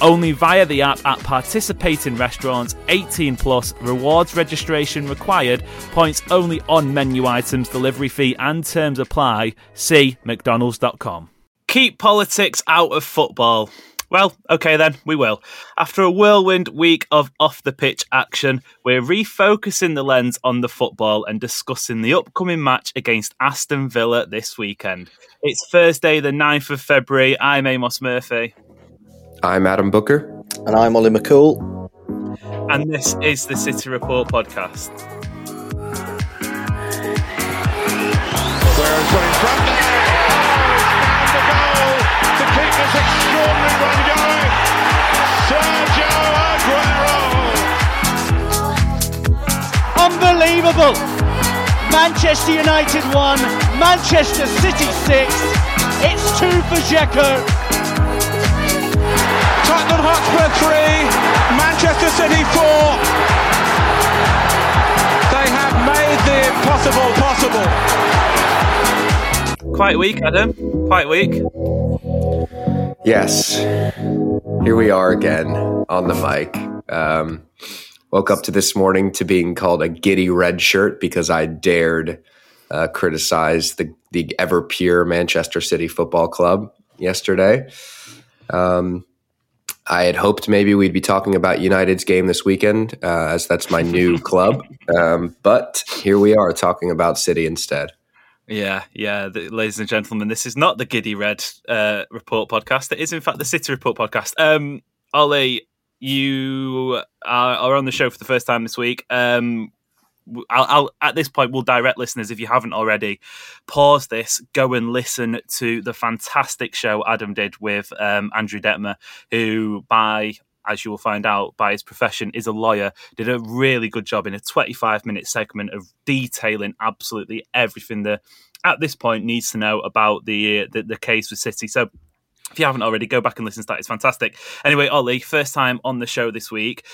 Only via the app at participating restaurants, 18 plus, rewards registration required, points only on menu items, delivery fee and terms apply. See McDonald's.com. Keep politics out of football. Well, okay then, we will. After a whirlwind week of off the pitch action, we're refocusing the lens on the football and discussing the upcoming match against Aston Villa this weekend. It's Thursday, the 9th of February. I'm Amos Murphy. I'm Adam Booker. And I'm Ollie McCoole. And this is the City Report podcast. Guerrero's got in front there. And the goal to keep this extraordinary run going. Sergio Aguero. Unbelievable! Manchester United 1, Manchester City 6. It's 2 for Dzeko. Tottenham Hotspur 3, Manchester City 4. They have made the impossible possible. Quite weak, Adam. Quite weak. Yes, here we are again on the mic. Um, woke up to this morning to being called a giddy red shirt because I dared uh, criticize the the ever pure Manchester City Football Club yesterday. Um, I had hoped maybe we'd be talking about United's game this weekend, uh, as that's my new club. Um, but here we are talking about City instead. Yeah, yeah, the, ladies and gentlemen, this is not the Giddy Red uh, Report podcast. It is, in fact, the City Report podcast. Um, Ollie, you are, are on the show for the first time this week. Um, I'll, I'll, at this point, we'll direct listeners if you haven't already. Pause this, go and listen to the fantastic show Adam did with um, Andrew Detmer, who, by as you will find out by his profession, is a lawyer, did a really good job in a 25 minute segment of detailing absolutely everything that at this point needs to know about the, the, the case with City. So if you haven't already, go back and listen to that. It's fantastic. Anyway, Ollie, first time on the show this week.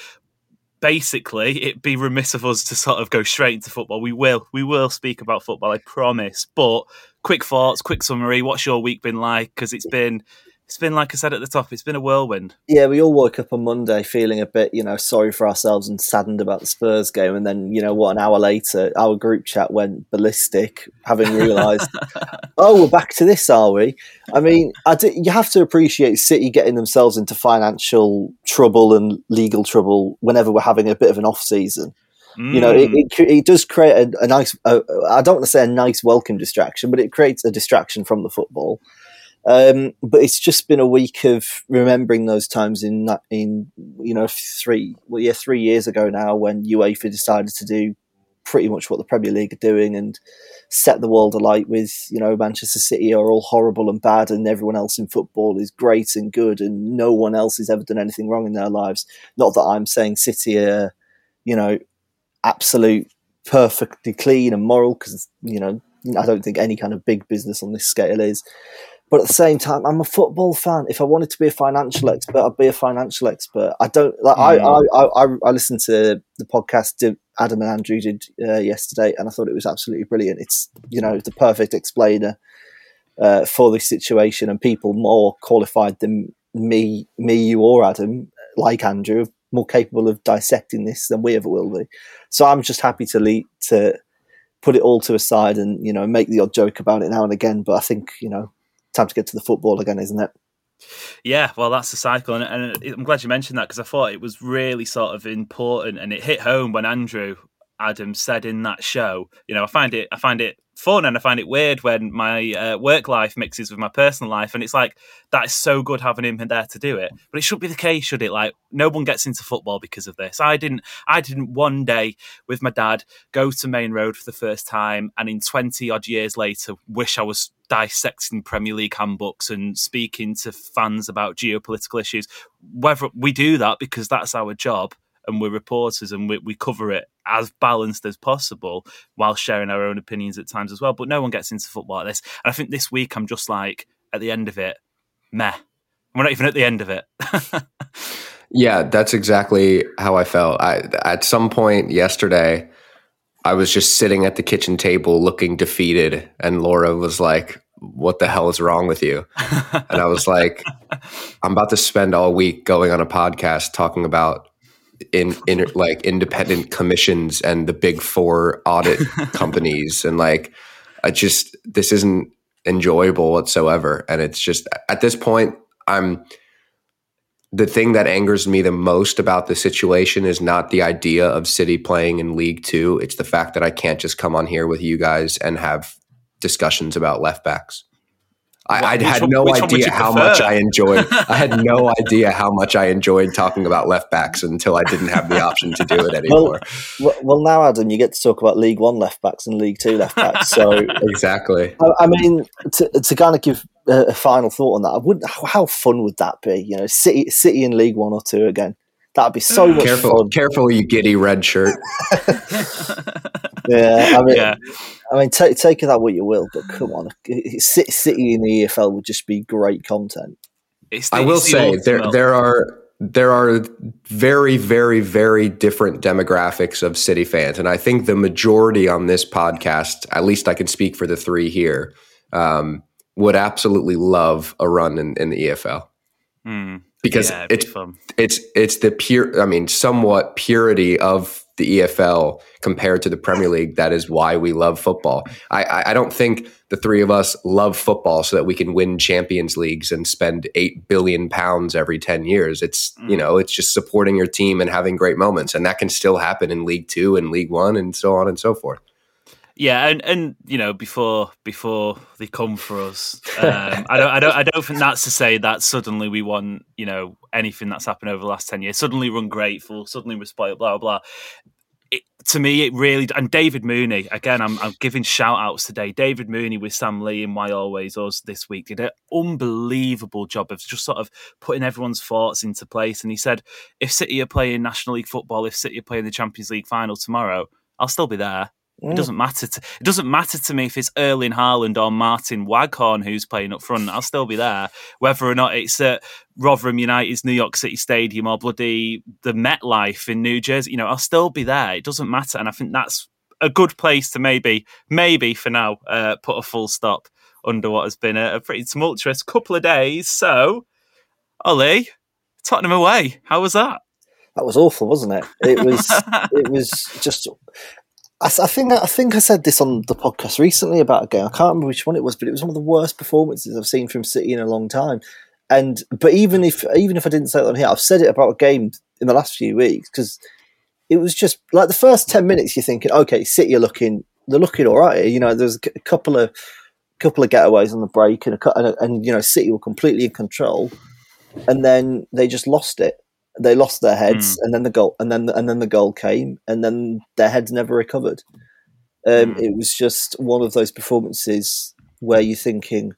Basically, it'd be remiss of us to sort of go straight into football. We will, we will speak about football, I promise. But quick thoughts, quick summary. What's your week been like? Because it's been it's been like I said at the top, it's been a whirlwind. Yeah, we all woke up on Monday feeling a bit, you know, sorry for ourselves and saddened about the Spurs game, and then, you know, what? An hour later, our group chat went ballistic, having realised, oh, we're back to this, are we? I mean, I do, you have to appreciate City getting themselves into financial trouble and legal trouble whenever we're having a bit of an off season. Mm. You know, it, it, it does create a, a nice. I don't want to say a nice welcome distraction, but it creates a distraction from the football. Um, but it's just been a week of remembering those times in in you know three well yeah three years ago now when UEFA decided to do pretty much what the Premier League are doing and set the world alight with you know Manchester City are all horrible and bad and everyone else in football is great and good and no one else has ever done anything wrong in their lives. Not that I'm saying City are you know absolute perfectly clean and moral because you know I don't think any kind of big business on this scale is. But at the same time, I'm a football fan. If I wanted to be a financial expert, I'd be a financial expert. I don't like. Mm. I, I, I I listened to the podcast Adam and Andrew did uh, yesterday, and I thought it was absolutely brilliant. It's you know the perfect explainer uh, for this situation, and people more qualified than me, me, you, or Adam like Andrew, more capable of dissecting this than we ever will be. So I'm just happy to lead, to put it all to a side and you know make the odd joke about it now and again. But I think you know time to get to the football again, isn't it? Yeah, well, that's the cycle, and, and I'm glad you mentioned that because I thought it was really sort of important, and it hit home when Andrew Adams said in that show. You know, I find it, I find it fun, and I find it weird when my uh, work life mixes with my personal life, and it's like that is so good having him there to do it. But it should be the case, should it? Like no one gets into football because of this. I didn't. I didn't one day with my dad go to Maine Road for the first time, and in twenty odd years later, wish I was dissecting Premier League handbooks and speaking to fans about geopolitical issues. Whether we do that because that's our job and we're reporters and we, we cover it as balanced as possible while sharing our own opinions at times as well. But no one gets into football like this. And I think this week I'm just like at the end of it, meh. We're not even at the end of it. yeah, that's exactly how I felt. I, at some point yesterday, I was just sitting at the kitchen table looking defeated, and Laura was like, What the hell is wrong with you? and I was like, I'm about to spend all week going on a podcast talking about in, in like independent commissions and the big four audit companies. And like I just this isn't enjoyable whatsoever. And it's just at this point I'm the thing that angers me the most about the situation is not the idea of City playing in League 2 it's the fact that I can't just come on here with you guys and have discussions about left backs I, I had one, no idea how much I enjoyed. I had no idea how much I enjoyed talking about left backs until I didn't have the option to do it anymore. Well, well, now Adam, you get to talk about League One left backs and League Two left backs. So exactly. I, I mean, to, to, kind of give a, a, final thought on that, I wouldn't. How fun would that be? You know, City, City in League One or Two again. That'd be so mm. much careful, fun. Careful, you giddy red shirt. yeah, I mean, yeah. I mean, take take that what you will, but come on, City in the EFL would just be great content. The, I will say there there are there are very very very different demographics of City fans, and I think the majority on this podcast, at least I can speak for the three here, um, would absolutely love a run in, in the EFL. Mm, because yeah, it's it's it's the pure I mean somewhat purity of the EFL compared to the Premier League. That is why we love football. I, I don't think the three of us love football so that we can win Champions Leagues and spend eight billion pounds every ten years. It's mm. you know it's just supporting your team and having great moments, and that can still happen in League Two and League One and so on and so forth. Yeah, and, and you know before before they come for us, um, I don't I don't I don't think that's to say that suddenly we want you know anything that's happened over the last ten years. Suddenly we're ungrateful. Suddenly we're spoiled. Blah blah. It, to me, it really and David Mooney again. I'm, I'm giving shout outs today. David Mooney with Sam Lee and Why Always Us this week did an unbelievable job of just sort of putting everyone's thoughts into place. And he said, if City are playing National League football, if City are playing the Champions League final tomorrow, I'll still be there. Mm. It doesn't matter. To, it doesn't matter to me if it's Erling Haaland or Martin Waghorn who's playing up front. I'll still be there, whether or not it's at Rotherham United's New York City Stadium or bloody the MetLife in New Jersey. You know, I'll still be there. It doesn't matter, and I think that's a good place to maybe, maybe for now, uh, put a full stop under what has been a, a pretty tumultuous couple of days. So, Ollie, Tottenham away. How was that? That was awful, wasn't it? It was. it was just I, I, think I think I said this on the podcast recently about a game. I can't remember which one it was, but it was one of the worst performances I've seen from City in a long time. And but even if even if I didn't say it on here, I've said it about a game in the last few weeks because it was just like the first ten minutes. You're thinking, okay, City are looking they're looking all right. You know, there's a couple of couple of getaways on the break, and a, and, and you know, City were completely in control, and then they just lost it they lost their heads, mm. and then the goal, and then and then the goal came, and then their heads never recovered. Um, mm. It was just one of those performances where you're thinking,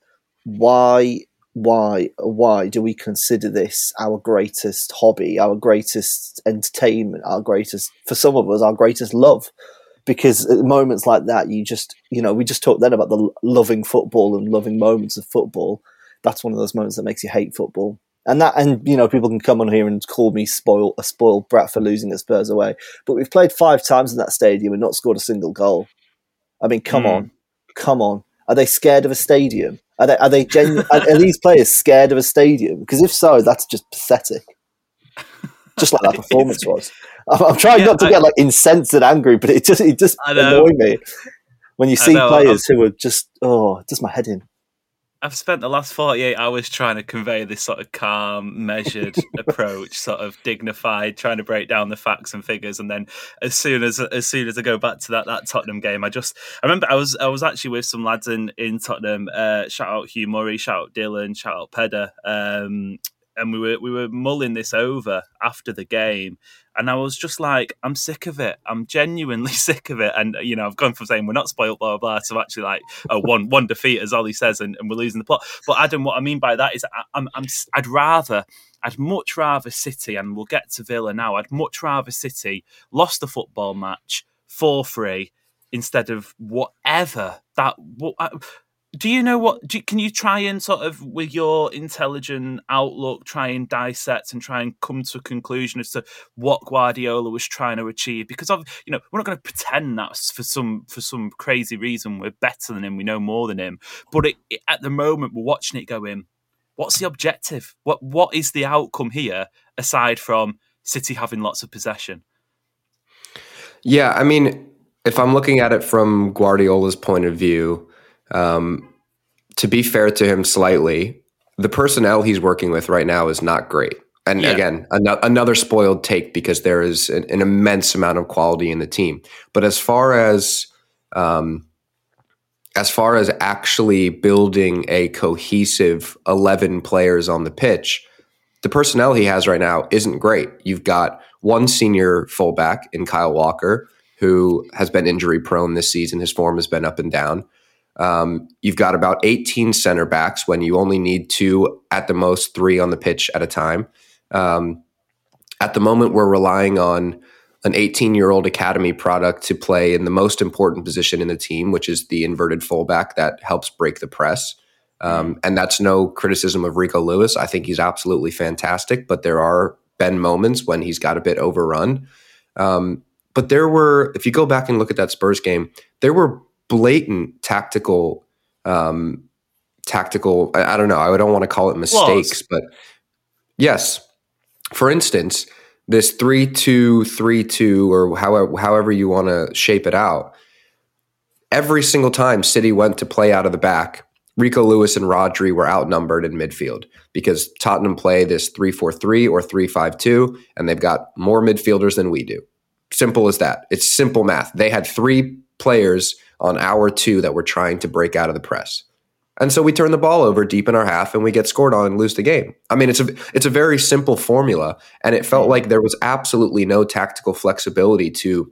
why, why, why do we consider this our greatest hobby, our greatest entertainment, our greatest, for some of us, our greatest love? Because at moments like that, you just, you know, we just talked then about the loving football and loving moments of football. That's one of those moments that makes you hate football and that and you know people can come on here and call me spoil a spoiled brat for losing at Spurs away, but we've played five times in that stadium and not scored a single goal. I mean, come mm. on, come on. Are they scared of a stadium? Are they are they genu- are, are these players scared of a stadium? Because if so, that's just pathetic. just like that performance was. I'm, I'm trying yeah, not to I, get like incensed and angry, but it just it just annoy me when you see players who are just oh, it does my head in. I've spent the last 48 hours trying to convey this sort of calm, measured approach, sort of dignified, trying to break down the facts and figures. And then as soon as as soon as I go back to that that Tottenham game, I just I remember I was I was actually with some lads in in Tottenham. Uh, shout out Hugh Murray, shout out Dylan, shout out Pedder. Um, and we were we were mulling this over after the game, and I was just like, I'm sick of it. I'm genuinely sick of it. And you know, I've gone from saying we're not spoiled, blah blah, blah to actually like oh, one one defeat, as Ollie says, and, and, we're losing the plot. But Adam, what I mean by that is, I, I'm, I'm I'd rather. I'd much rather City, and we'll get to Villa now. I'd much rather City lost the football match for free instead of whatever that. What, do you know what can you try and sort of with your intelligent outlook try and dissect and try and come to a conclusion as to what guardiola was trying to achieve? Because of you know we're not going to pretend that for some for some crazy reason we're better than him we know more than him. But it, it, at the moment we're watching it going what's the objective? What what is the outcome here aside from city having lots of possession? Yeah i mean if i'm looking at it from guardiola's point of view um, to be fair to him slightly, the personnel he's working with right now is not great. And yeah. again, an- another spoiled take because there is an, an, immense amount of quality in the team. But as far as um, as far as actually building a cohesive eleven players on the pitch, the personnel he has right now isn't great. You've got one senior fullback in Kyle Walker who has been injury prone this season. His form has been up and down. Um, you've got about 18 center backs when you only need two, at the most three on the pitch at a time. Um, at the moment, we're relying on an 18 year old academy product to play in the most important position in the team, which is the inverted fullback that helps break the press. Um, and that's no criticism of Rico Lewis. I think he's absolutely fantastic, but there are been moments when he's got a bit overrun. Um, but there were, if you go back and look at that Spurs game, there were blatant tactical um, tactical I, I, don't know i don't want to call it mistakes but yes. For instance this 3-2-3-2 or however however you want to shape it out every single time city went to play out of the back rico lewis and rodri were outnumbered in midfield because tottenham play this 3-4-3 or 3-5-2 and they've got more midfielders than we do. Simple as that. It's simple math. They had three players on our two that we're trying to break out of the press. And so we turn the ball over deep in our half and we get scored on and lose the game. I mean, it's a it's a very simple formula, and it felt like there was absolutely no tactical flexibility to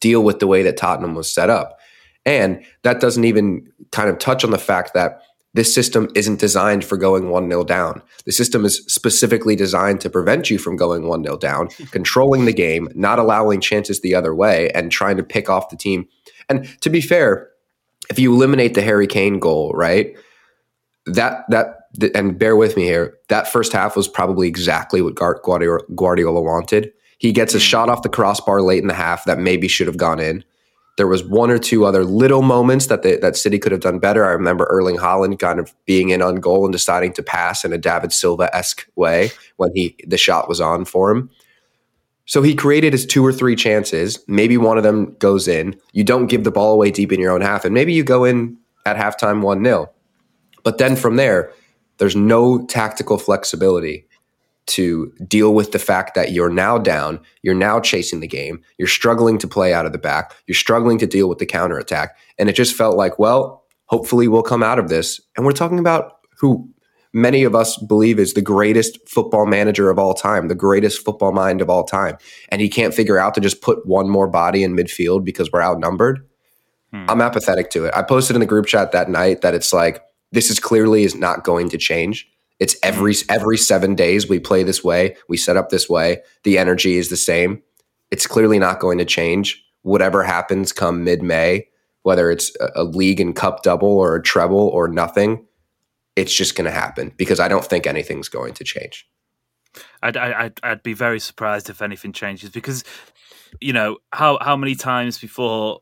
deal with the way that Tottenham was set up. And that doesn't even kind of touch on the fact that this system isn't designed for going 1 0 down. The system is specifically designed to prevent you from going 1 0 down, controlling the game, not allowing chances the other way, and trying to pick off the team and to be fair, if you eliminate the Harry Kane goal, right? That that and bear with me here. That first half was probably exactly what Guardiola, Guardiola wanted. He gets a mm. shot off the crossbar late in the half that maybe should have gone in. There was one or two other little moments that the, that City could have done better. I remember Erling Haaland kind of being in on goal and deciding to pass in a David Silva esque way when he the shot was on for him. So he created his two or three chances. Maybe one of them goes in. You don't give the ball away deep in your own half, and maybe you go in at halftime 1 0. But then from there, there's no tactical flexibility to deal with the fact that you're now down, you're now chasing the game, you're struggling to play out of the back, you're struggling to deal with the counterattack. And it just felt like, well, hopefully we'll come out of this. And we're talking about who many of us believe is the greatest football manager of all time, the greatest football mind of all time. And he can't figure out to just put one more body in midfield because we're outnumbered. Hmm. I'm apathetic to it. I posted in the group chat that night that it's like, this is clearly is not going to change. It's every every 7 days we play this way, we set up this way, the energy is the same. It's clearly not going to change. Whatever happens come mid-May, whether it's a, a league and cup double or a treble or nothing, it's just going to happen because I don't think anything's going to change. I'd, I'd, I'd be very surprised if anything changes because, you know, how, how many times before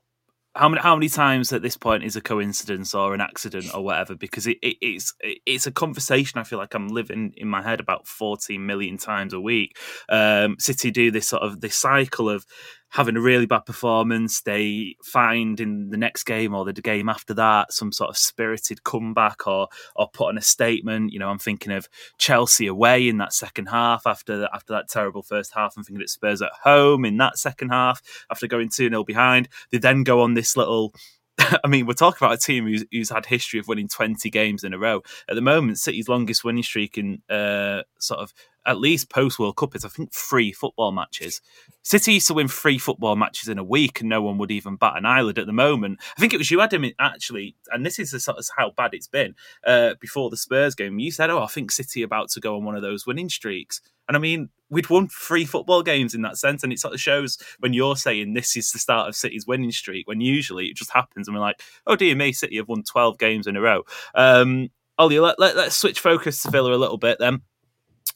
how many how many times at this point is a coincidence or an accident or whatever because it, it, it's it's a conversation I feel like I'm living in my head about 14 million times a week. Um, City do this sort of this cycle of having a really bad performance, they find in the next game or the game after that some sort of spirited comeback or or put on a statement. You know, I'm thinking of Chelsea away in that second half after the, after that terrible first half. I'm thinking of Spurs at home in that second half after going two 0 behind. They then go on this little I mean, we're talking about a team who's, who's, had history of winning 20 games in a row. At the moment, City's longest winning streak in uh, sort of at least post World Cup is, I think, three football matches. City used to win three football matches in a week and no one would even bat an eyelid at the moment. I think it was you, Adam, actually, and this is the sort of how bad it's been uh, before the Spurs game. You said, Oh, I think City about to go on one of those winning streaks. And I mean, we'd won three football games in that sense. And it sort of shows when you're saying this is the start of City's winning streak, when usually it just happens and we're like, oh, dear me, City have won 12 games in a row. Um, Ollie, let, let, let's switch focus to Villa a little bit then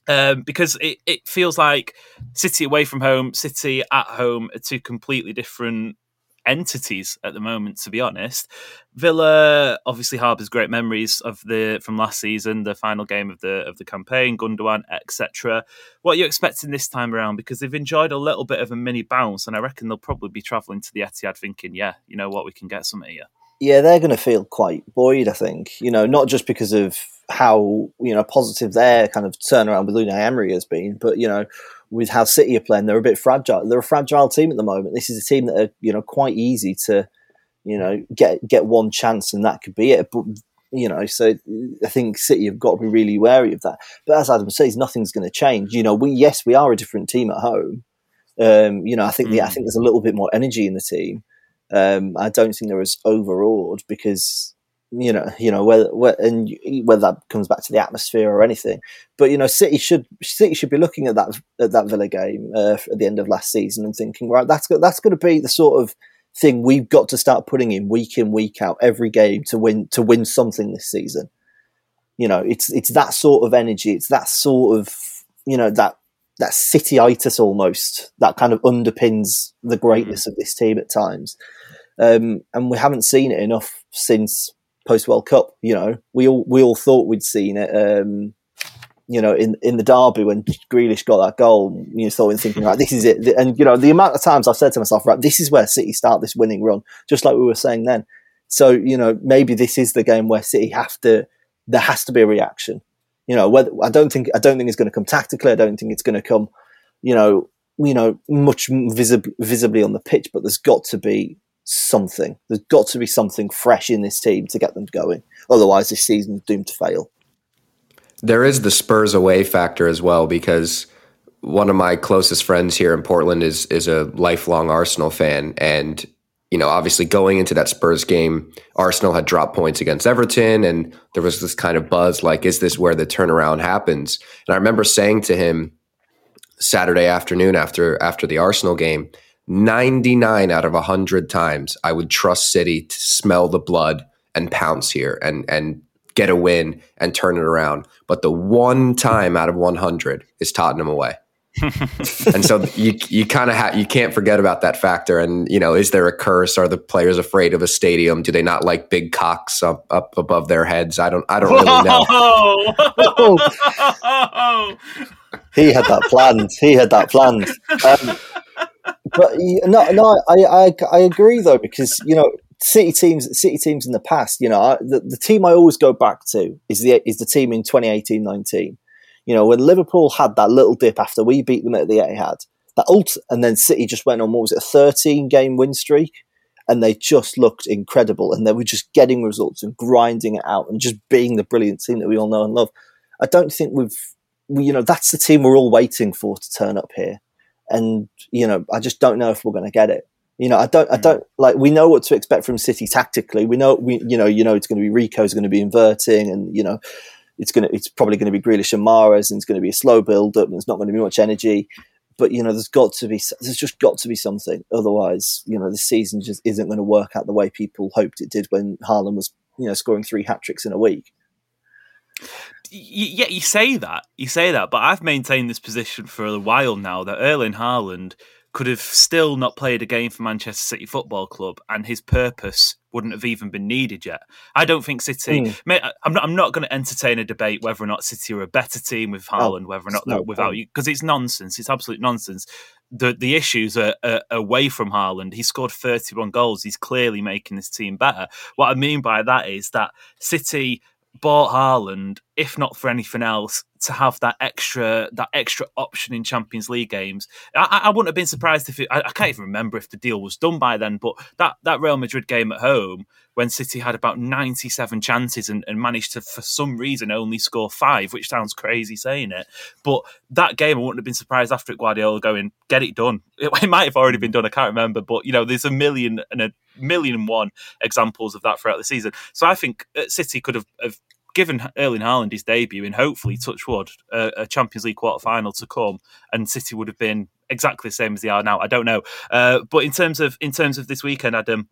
um, because it, it feels like City away from home, City at home are two completely different entities at the moment. To be honest, Villa obviously harbours great memories of the from last season, the final game of the of the campaign, Gundogan, etc. What are you expecting this time around? Because they've enjoyed a little bit of a mini bounce, and I reckon they'll probably be travelling to the Etihad thinking, yeah, you know what, we can get something here. Yeah, they're going to feel quite buoyed, I think. You know, not just because of how you know positive their kind of turnaround with Unai Emery has been, but you know with how City are playing, they're a bit fragile. They're a fragile team at the moment. This is a team that are you know quite easy to you know get get one chance and that could be it. But you know, so I think City have got to be really wary of that. But as Adam says, nothing's going to change. You know, we yes we are a different team at home. Um, you know, I think mm. the, I think there's a little bit more energy in the team. Um, I don't think they're as overawed because you know, you know whether, whether and whether that comes back to the atmosphere or anything. But you know, City should City should be looking at that at that Villa game uh, at the end of last season and thinking, right, that's that's going to be the sort of thing we've got to start putting in week in week out every game to win to win something this season. You know, it's it's that sort of energy. It's that sort of you know that that cityitis almost that kind of underpins the greatness mm. of this team at times. Um, and we haven't seen it enough since post World Cup. You know, we all we all thought we'd seen it. Um, you know, in in the derby when Grealish got that goal, you know, thought thinking, right, this is it. And you know, the amount of times I've said to myself, right, this is where City start this winning run, just like we were saying then. So you know, maybe this is the game where City have to. There has to be a reaction. You know, whether I don't think I don't think it's going to come tactically. I don't think it's going to come, you know, you know, much visib- visibly on the pitch. But there's got to be something. There's got to be something fresh in this team to get them going. Otherwise, this season is doomed to fail. There is the Spurs away factor as well because one of my closest friends here in Portland is is a lifelong Arsenal fan, and you know, obviously going into that Spurs game, Arsenal had dropped points against Everton, and there was this kind of buzz like, is this where the turnaround happens? And I remember saying to him Saturday afternoon after after the Arsenal game 99 out of 100 times I would trust City to smell the blood and pounce here and and get a win and turn it around. But the one time out of 100 is Tottenham away. and so you you kind of ha- you can't forget about that factor. And you know, is there a curse? Are the players afraid of a stadium? Do they not like big cocks up up above their heads? I don't I don't really know. he had that planned. He had that planned. Um, but no, no, I, I, I agree though because you know city teams, city teams in the past, you know, the, the team I always go back to is the is the team in 2018-19. You know, when Liverpool had that little dip after we beat them at the Etihad, that ult, and then City just went on what was it, a 13 game win streak, and they just looked incredible, and they were just getting results and grinding it out and just being the brilliant team that we all know and love. I don't think we've, we, you know, that's the team we're all waiting for to turn up here and you know, I just don't know if we're going to get it. You know, I don't, I hmm. don't like. We know what to expect from City tactically. We know, we, you know, you know, it's going to be Rico's going to be inverting, and you know, it's going to, it's probably going to be Grealish and Mahrez, and it's going to be a slow build up, and there's not going to be much energy. But you know, there's got to be, there's just got to be something. Otherwise, you know, the season just isn't going to work out the way people hoped it did when Haaland was, you know, scoring three hat tricks in a week yeah, you say that, you say that, but I've maintained this position for a while now that Erling Haaland could have still not played a game for Manchester City Football Club, and his purpose wouldn't have even been needed yet. I don't think City. Mm. I'm not. I'm not going to entertain a debate whether or not City are a better team with oh, Haaland, oh, whether or not they're without you, because it's nonsense. It's absolute nonsense. The the issues are, are away from Haaland. He scored 31 goals. He's clearly making this team better. What I mean by that is that City bought Haaland, if not for anything else, to have that extra that extra option in Champions League games. I, I wouldn't have been surprised if it, I, I, can't even remember if the deal was done by then. But that that Real Madrid game at home, when City had about ninety seven chances and, and managed to, for some reason, only score five, which sounds crazy saying it. But that game, I wouldn't have been surprised after it Guardiola going, "Get it done." It, it might have already been done. I can't remember, but you know, there's a million and a million and one examples of that throughout the season. So I think uh, City could have, have given Erling Haaland his debut in hopefully touch wood a, Champions League quarter final to come, and City would have been exactly the same as they are now. I don't know, uh, but in terms of in terms of this weekend, Adam.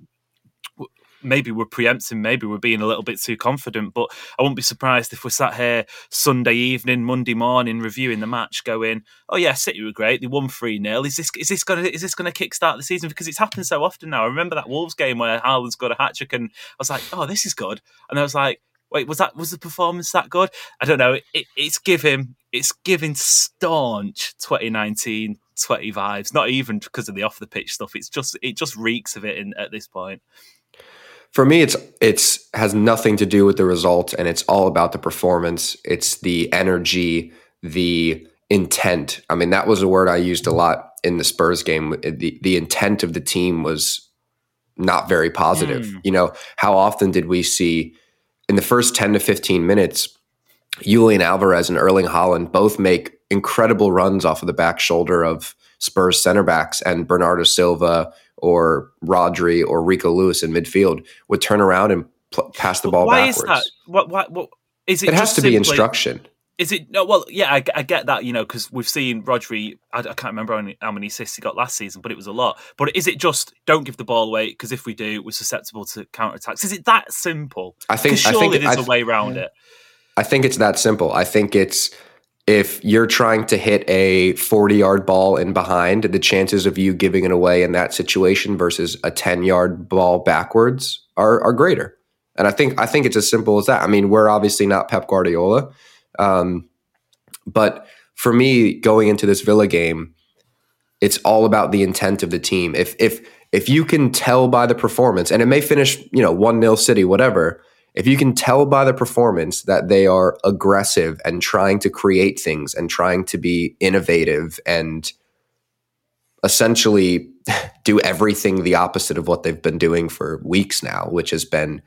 Maybe we're preempting, maybe we're being a little bit too confident, but I wouldn't be surprised if we're sat here Sunday evening, Monday morning, reviewing the match, going, "Oh yeah, City were great. They won three 0 Is this is this going to is this going to kickstart the season? Because it's happened so often now. I remember that Wolves game where Haaland's got a hat trick, and I was like, "Oh, this is good," and I was like, Wait, was that was the performance that good? I don't know. It, it's giving it's giving staunch 2019 20 vibes. Not even because of the off the pitch stuff. It's just it just reeks of it in, at this point. For me, it's it's has nothing to do with the result, and it's all about the performance. It's the energy, the intent. I mean, that was a word I used a lot in the Spurs game. The the intent of the team was not very positive. Mm. You know, how often did we see in the first 10 to 15 minutes, Julian Alvarez and Erling Haaland both make incredible runs off of the back shoulder of Spurs center backs and Bernardo Silva or Rodri or Rico Lewis in midfield would turn around and pl- pass the ball why backwards. Why is that? What, what, what, is it? It has to simply, be instruction. Is it? No, well, yeah, I, I get that, you know, because we've seen Rodri. I, I can't remember how many, how many, assists he got last season, but it was a lot. But is it just don't give the ball away because if we do, we're susceptible to counter attacks? Is it that simple? I think. Surely I think there's I, a way around it. I think it's that simple. I think it's if you're trying to hit a 40 yard ball in behind, the chances of you giving it away in that situation versus a 10 yard ball backwards are, are greater. And I think I think it's as simple as that. I mean, we're obviously not Pep Guardiola. Um, but for me, going into this Villa game, it's all about the intent of the team. If if if you can tell by the performance, and it may finish, you know, one 0 City, whatever. If you can tell by the performance that they are aggressive and trying to create things and trying to be innovative and essentially do everything the opposite of what they've been doing for weeks now, which has been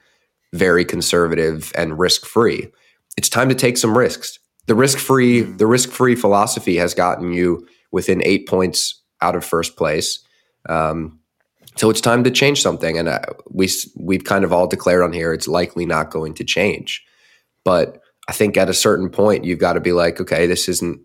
very conservative and risk free. It's time to take some risks the risk free mm. the risk free philosophy has gotten you within eight points out of first place. Um, so it's time to change something, and uh, we we've kind of all declared on here it's likely not going to change. But I think at a certain point you've got to be like, okay, this isn't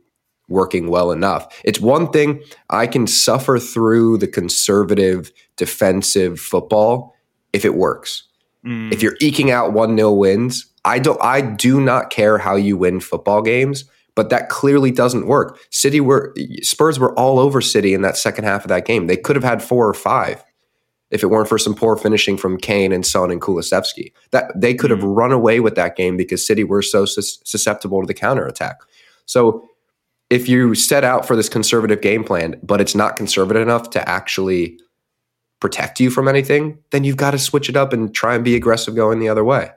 working well enough. It's one thing I can suffer through the conservative defensive football if it works. Mm. If you're eking out one nil wins, I don't I do not care how you win football games, but that clearly doesn't work. City were Spurs were all over City in that second half of that game. They could have had four or five if it weren't for some poor finishing from Kane and Son and Kulusevski. That they could have mm-hmm. run away with that game because City were so sus- susceptible to the counterattack. So if you set out for this conservative game plan, but it's not conservative enough to actually protect you from anything, then you've got to switch it up and try and be aggressive going the other way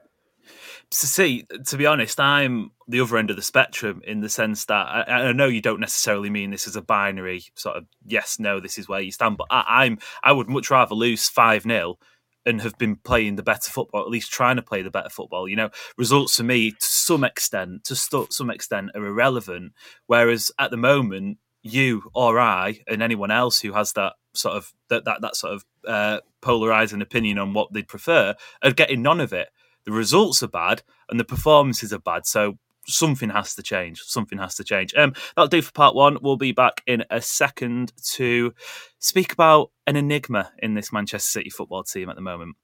to see, to be honest, I'm the other end of the spectrum in the sense that I, I, know you don't necessarily mean this as a binary sort of yes, no, this is where you stand, but I, am I would much rather lose five 0 and have been playing the better football, at least trying to play the better football. You know, results for me to some extent, to st- some extent, are irrelevant. Whereas at the moment, you or I and anyone else who has that sort of that that, that sort of uh, polarizing opinion on what they'd prefer are getting none of it the results are bad and the performances are bad. So something has to change. Something has to change. Um, that'll do for part one. We'll be back in a second to speak about an enigma in this Manchester City football team at the moment.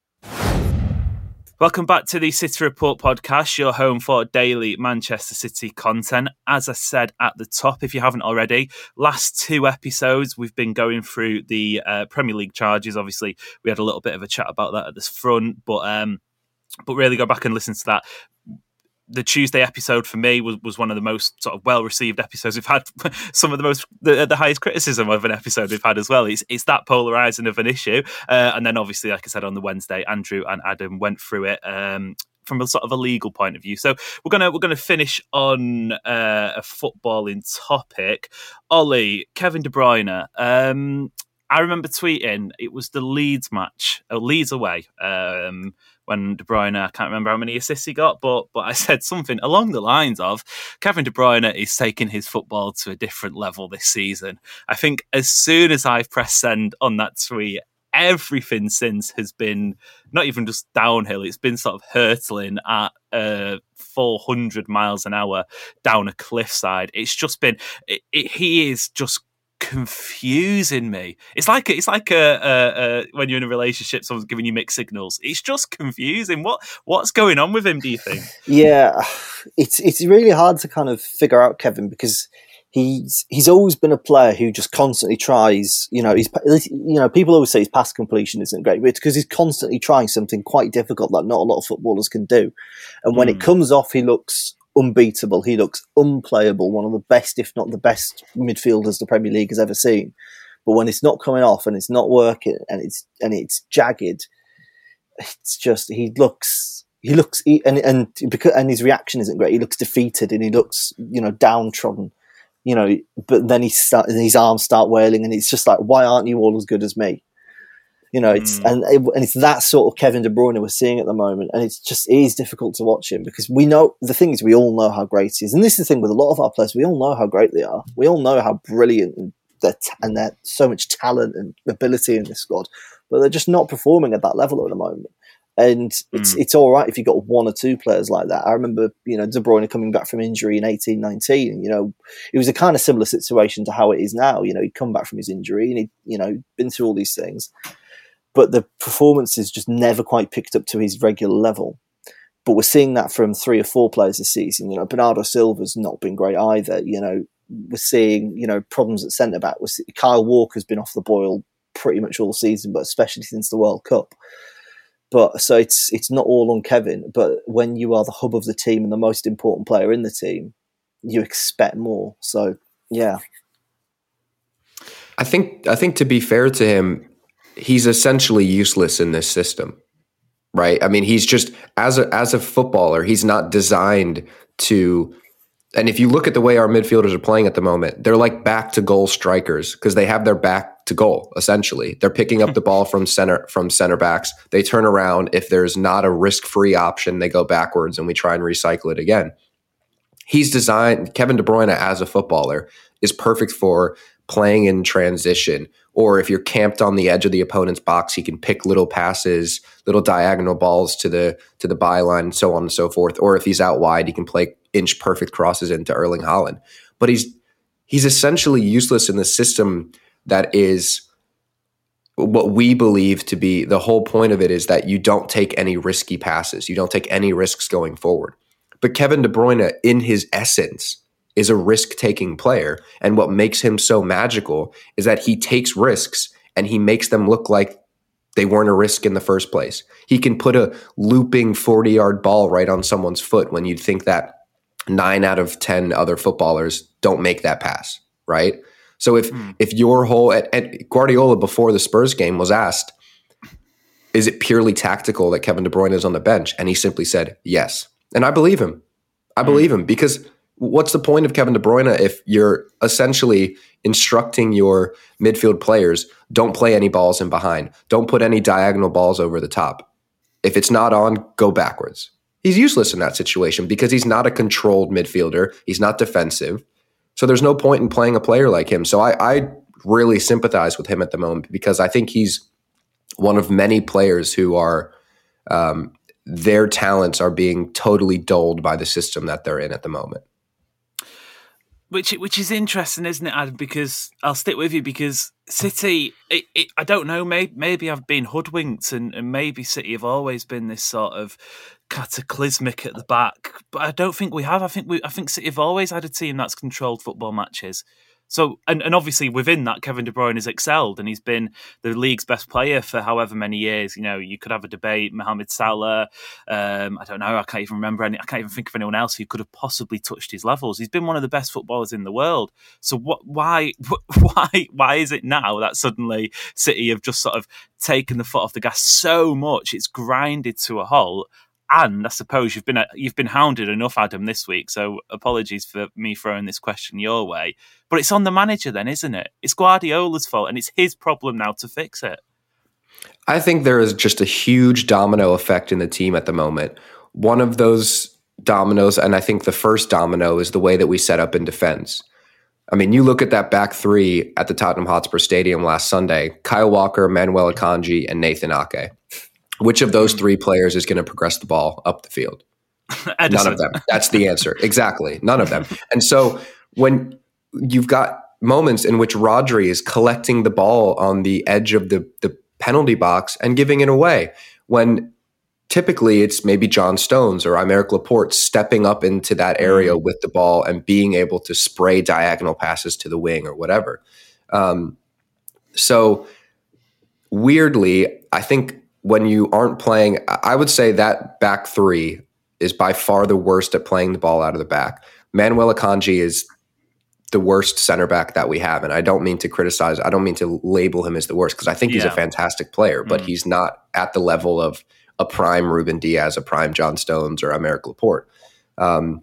Welcome back to the City Report podcast, your home for daily Manchester City content. As I said at the top, if you haven't already, last two episodes we've been going through the uh, Premier League charges. Obviously, we had a little bit of a chat about that at this front, but um, but really go back and listen to that the Tuesday episode for me was, was one of the most sort of well received episodes we've had. Some of the most the, the, highest criticism of an episode we've had as well. It's it's that polarizing of an issue, uh, and then obviously, like I said on the Wednesday, Andrew and Adam went through it. Um, from a sort of a legal point of view, so we're gonna we're gonna finish on uh, a footballing topic. Ollie, Kevin De Bruyne. Um, I remember tweeting it was the Leeds match, or Leeds away. Um, when De Bruyne, I can't remember how many assists he got, but but I said something along the lines of Kevin De Bruyne is taking his football to a different level this season. I think as soon as I pressed send on that tweet, everything since has been not even just downhill, it's been sort of hurtling at uh, 400 miles an hour down a cliffside. It's just been, it, it, he is just confusing me. It's like it's like a, a, a, when you're in a relationship, someone's giving you mixed signals. It's just confusing. What what's going on with him? Do you think? Yeah, it's it's really hard to kind of figure out Kevin because he's he's always been a player who just constantly tries. You know, he's you know people always say his pass completion isn't great, but it's because he's constantly trying something quite difficult that not a lot of footballers can do. And when mm. it hmm. comes off, he looks unbeatable. He looks unplayable. One of the best, if not the best, midfielders the Premier League has ever seen. But when it's not coming off and it's not working and it's and it's jagged, it's just he looks he looks he, and and because and his reaction isn't great. He looks defeated and he looks you know downtrodden. You know, but then he start, his arms start wailing, and it's just like, why aren't you all as good as me? You know, it's mm. and and it's that sort of Kevin De Bruyne we're seeing at the moment, and it's just it is difficult to watch him because we know the thing is we all know how great he is, and this is the thing with a lot of our players, we all know how great they are, we all know how brilliant and that and there's so much talent and ability in this squad, but they're just not performing at that level at the moment. And it's mm. it's all right if you've got one or two players like that. I remember, you know, De Bruyne coming back from injury in eighteen nineteen. You know, it was a kind of similar situation to how it is now. You know, he'd come back from his injury and he'd, you know, been through all these things but the performances just never quite picked up to his regular level. But we're seeing that from three or four players this season. You know, Bernardo Silva's not been great either. You know, we're seeing you know problems at centre back. We're Kyle Walker's been off the boil pretty much all season, but especially since the World Cup. But so it's it's not all on Kevin. But when you are the hub of the team and the most important player in the team, you expect more. So yeah, I think I think to be fair to him, he's essentially useless in this system, right? I mean, he's just as a as a footballer, he's not designed to. And if you look at the way our midfielders are playing at the moment, they're like back to goal strikers because they have their back to goal. Essentially, they're picking up the ball from center from center backs. They turn around if there's not a risk free option, they go backwards, and we try and recycle it again. He's designed Kevin De Bruyne as a footballer is perfect for playing in transition or if you're camped on the edge of the opponent's box, he can pick little passes, little diagonal balls to the to the byline, so on and so forth. Or if he's out wide, he can play inch perfect crosses into Erling Haaland. But he's he's essentially useless in the system that is what we believe to be the whole point of it is that you don't take any risky passes. You don't take any risks going forward. But Kevin De Bruyne, in his essence, is a risk taking player. And what makes him so magical is that he takes risks and he makes them look like they weren't a risk in the first place. He can put a looping 40 yard ball right on someone's foot when you'd think that nine out of 10 other footballers don't make that pass, right? So if mm. if your whole at, at Guardiola before the Spurs game was asked, is it purely tactical that Kevin De Bruyne is on the bench? And he simply said yes. And I believe him. I believe him because what's the point of Kevin De Bruyne if you're essentially instructing your midfield players don't play any balls in behind, don't put any diagonal balls over the top. If it's not on, go backwards. He's useless in that situation because he's not a controlled midfielder. He's not defensive. So there's no point in playing a player like him. So I, I really sympathize with him at the moment because I think he's one of many players who are um, their talents are being totally dulled by the system that they're in at the moment. Which which is interesting, isn't it, Adam? Because I'll stick with you because City, it, it, I don't know, maybe, maybe I've been hoodwinked, and, and maybe City have always been this sort of cataclysmic at the back, but I don't think we have. I think we, I think City have always had a team that's controlled football matches. So, and, and obviously within that, Kevin De Bruyne has excelled and he's been the league's best player for however many years. You know, you could have a debate, Mohamed Salah. Um, I don't know. I can't even remember any. I can't even think of anyone else who could have possibly touched his levels. He's been one of the best footballers in the world. So, what? Why? Why? Why is it now that suddenly City have just sort of taken the foot off the gas so much? It's grinded to a halt and I suppose you've been uh, you've been hounded enough, Adam, this week. So apologies for me throwing this question your way. But it's on the manager, then, isn't it? It's Guardiola's fault, and it's his problem now to fix it. I think there is just a huge domino effect in the team at the moment. One of those dominoes, and I think the first domino is the way that we set up in defense. I mean, you look at that back three at the Tottenham Hotspur Stadium last Sunday Kyle Walker, Manuel Akanji, and Nathan Ake. Which of those three players is going to progress the ball up the field? None of them. That's the answer. Exactly. None of them. And so when you've got moments in which Rodri is collecting the ball on the edge of the, the penalty box and giving it away, when typically it's maybe John Stones or Aymeric Laporte stepping up into that area mm. with the ball and being able to spray diagonal passes to the wing or whatever. Um, so weirdly, I think when you aren't playing, I would say that back three is by far the worst at playing the ball out of the back. Manuel Akanji is the worst center back that we have. And I don't mean to criticize, I don't mean to label him as the worst because I think yeah. he's a fantastic player, but mm he's not at the level of a prime Ruben Dias, a prime John Stones, or Aymeric Laporte. Um,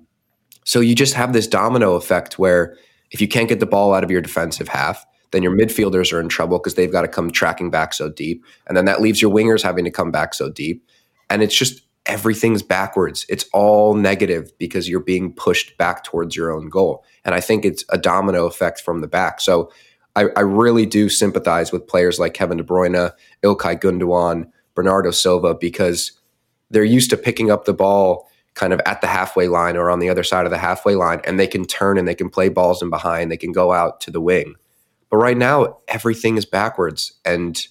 so you just have this domino effect where if you can't get the ball out of your defensive half, then your midfielders are in trouble because they've got to come tracking back so deep. And then that leaves your wingers having to come back so deep. And it's just everything's backwards. It's all negative because you're being pushed back towards your own goal. And I think it's a domino effect from the back. So I, I really do sympathize with players like Kevin De Bruyne, Ilkay Gundogan, Bernardo Silva, because they're used to picking up the ball kind of at the halfway line or on the other side of the halfway line, and they can turn and they can play balls in behind. They can go out to the wing. But right now, everything is backwards. And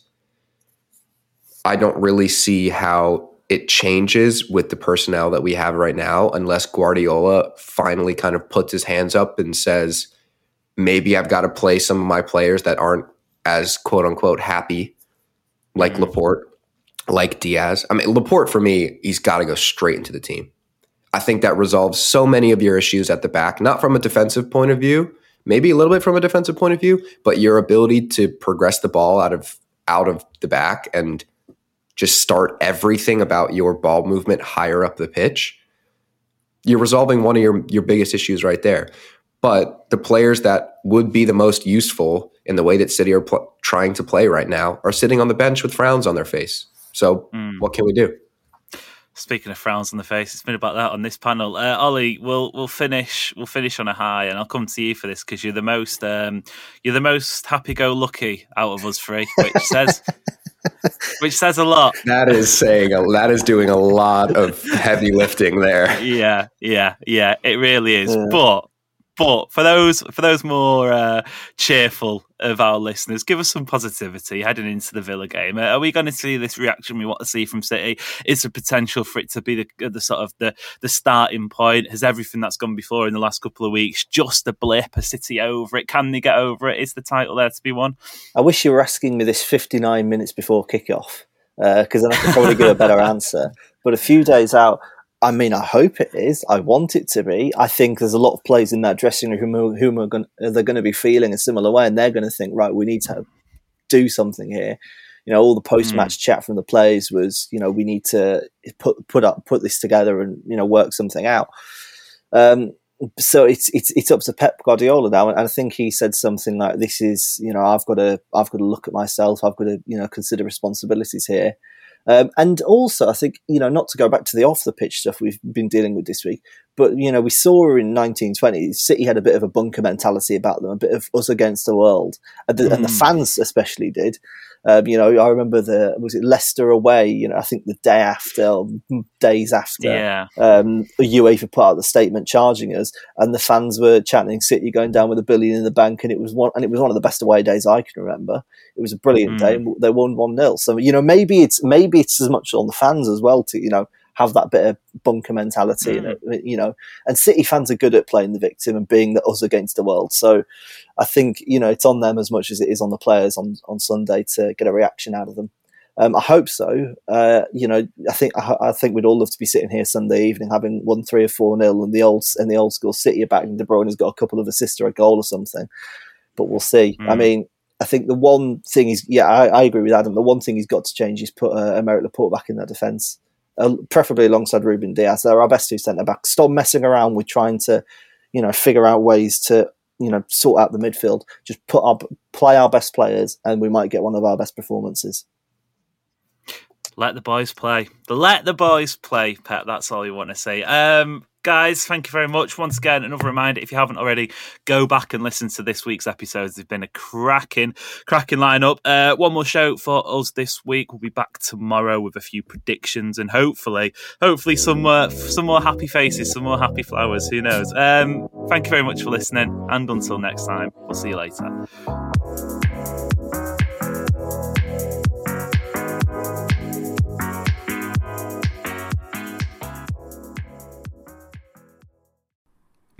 I don't really see how it changes with the personnel that we have right now unless Guardiola finally kind of puts his hands up and says, maybe I've got to play some of my players that aren't as quote unquote happy, like mm-hmm. Laporte, like Dias. I mean, Laporte for me, he's got to go straight into the team. I think that resolves so many of your issues at the back, not from a defensive point of view, maybe a little bit from a defensive point of view, but your ability to progress the ball out of out of the back and just start everything about your ball movement higher up the pitch, you're resolving one of your your biggest issues right there. But the players that would be the most useful in the way that City are pl- trying to play right now are sitting on the bench with frowns on their face. So, mm. what can we do? Speaking of frowns on the face, it's been about that on this panel. Uh, Oli, we'll we'll finish we'll finish on a high, and I'll come to you for this because you're the most um, you're the most happy-go-lucky out of us three, which says which says a lot. That is saying a, that is doing a lot of heavy lifting there. Yeah, yeah, yeah. It really is. Yeah. But but for those for those more uh, cheerful of our listeners, give us some positivity heading into the Villa game. Are we going to see this reaction we want to see from City? Is there potential for it to be the, the sort of the the starting point? Has everything that's gone before in the last couple of weeks just a blip? A City over it? Can they get over it? Is the title there to be won? I wish you were asking me this 59 minutes before kickoff because uh, then I could probably give a better answer. But a few days out, I mean, I hope it is. I want it to be. I think there's a lot of players in that dressing room who, who are going, they're going to be feeling a similar way, and they're going to think, right, we need to do something here. You know, all the post-match mm. chat from the players was, you know, we need to put put up put this together and you know work something out. Um, so it's it's it's up to Pep Guardiola now, and I think he said something like, "This is, you know, I've got to I've got to look at myself. I've got to, you know, consider responsibilities here." Um, and also, I think, you know, not to go back to the off the pitch stuff we've been dealing with this week, But you know, we saw in 1920 City had a bit of a bunker mentality about them, a bit of us against the world, and the, mm. and the fans especially did. Um, you know, I remember the was it Leicester away. You know, I think the day after, days after, yeah. um, UEFA put out the statement charging us, and the fans were chanting "City going down with a billion in the bank," and it was one, and it was one of the best away days I can remember. It was a brilliant mm. day, and they won one 0 So you know, maybe it's maybe it's as much on the fans as well to you know have that bit of bunker mentality, mm. and you know, and City fans are good at playing the victim and being the us against the world. So I think you know it's on them as much as it is on the players on on Sunday to get a reaction out of them. Um, I hope so. Uh, you know, I think I, I, think we'd all love to be sitting here Sunday evening having won three or four nil, and the old and the old school City are back, and De Bruyne has got a couple of assists or a goal or something. But we'll see. Mm. I mean, I think the one thing is, yeah, I, I, agree with Adam. The one thing he's got to change is put uh, Aymeric Laporte back in that defence uh, preferably alongside Ruben Dias. They're our best two centre backs. Stop messing around with trying to, you know, figure out ways to, you know, sort out the midfield. Just put up, play our best players, and we might get one of our best performances. Let the boys play. Let the boys play, Pep. That's all you want to say. Um, guys, thank you very much. Once again, another reminder if you haven't already, go back and listen to this week's episodes. They've been a cracking, cracking lineup. Uh, one more show for us this week. We'll be back tomorrow with a few predictions and hopefully, hopefully, some more, some more happy faces, some more happy flowers. Who knows? Um, thank you very much for listening. And until next time, we'll see you later.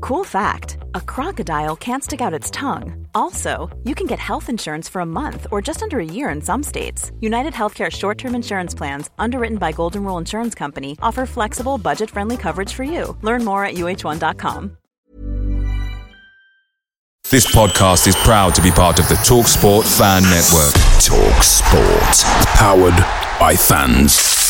Cool fact a crocodile can't stick out its tongue. Also, you can get health insurance for a month or just under a year in some states. United Healthcare short term insurance plans, underwritten by Golden Rule Insurance Company, offer flexible, budget friendly coverage for you. Learn more at uh1.com. This podcast is proud to be part of the TalkSport Fan Network. TalkSport, powered by fans.